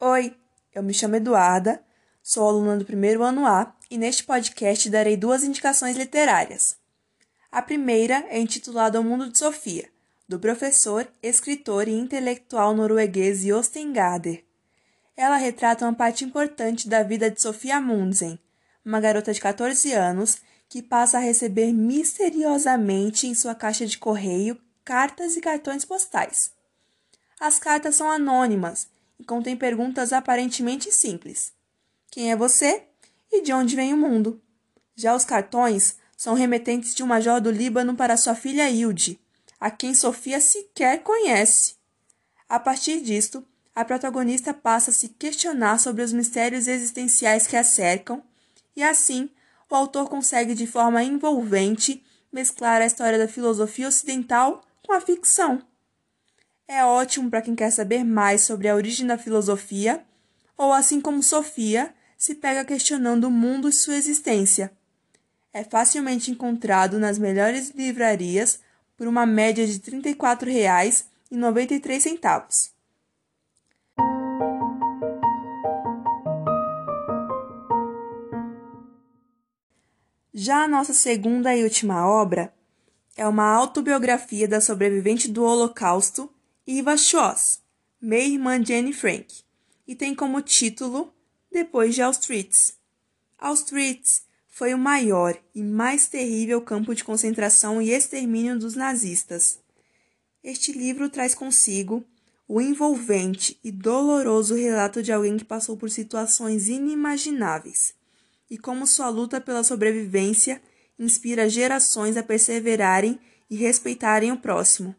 Oi, eu me chamo Eduarda, sou aluna do primeiro ano A e neste podcast darei duas indicações literárias. A primeira é intitulada O Mundo de Sofia, do professor, escritor e intelectual norueguês Jostein Gaarder. Ela retrata uma parte importante da vida de Sofia Mundsen, uma garota de 14 anos que passa a receber misteriosamente em sua caixa de correio cartas e cartões postais. As cartas são anônimas e contém perguntas aparentemente simples: Quem é você e de onde vem o mundo? Já os cartões são remetentes de um major do Líbano para sua filha Hilde, a quem Sofia sequer conhece. A partir disto, a protagonista passa a se questionar sobre os mistérios existenciais que a cercam, e assim o autor consegue de forma envolvente mesclar a história da filosofia ocidental com a ficção. É ótimo para quem quer saber mais sobre a origem da filosofia, ou assim como Sofia, se pega questionando o mundo e sua existência. É facilmente encontrado nas melhores livrarias por uma média de R$ 34,93. Já a nossa segunda e última obra é uma autobiografia da sobrevivente do Holocausto Eva Schoss, meia-irmã de Anne Frank, e tem como título Depois de Auschwitz. Auschwitz foi o maior e mais terrível campo de concentração e extermínio dos nazistas. Este livro traz consigo o envolvente e doloroso relato de alguém que passou por situações inimagináveis e como sua luta pela sobrevivência inspira gerações a perseverarem e respeitarem o próximo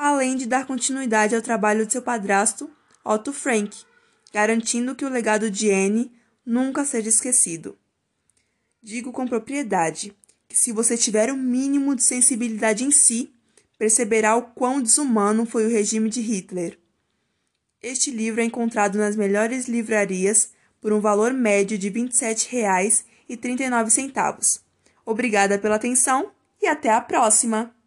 além de dar continuidade ao trabalho de seu padrasto, Otto Frank, garantindo que o legado de Anne nunca seja esquecido. Digo com propriedade que, se você tiver o um mínimo de sensibilidade em si, perceberá o quão desumano foi o regime de Hitler. Este livro é encontrado nas melhores livrarias por um valor médio de R$ 27,39. Obrigada pela atenção e até a próxima!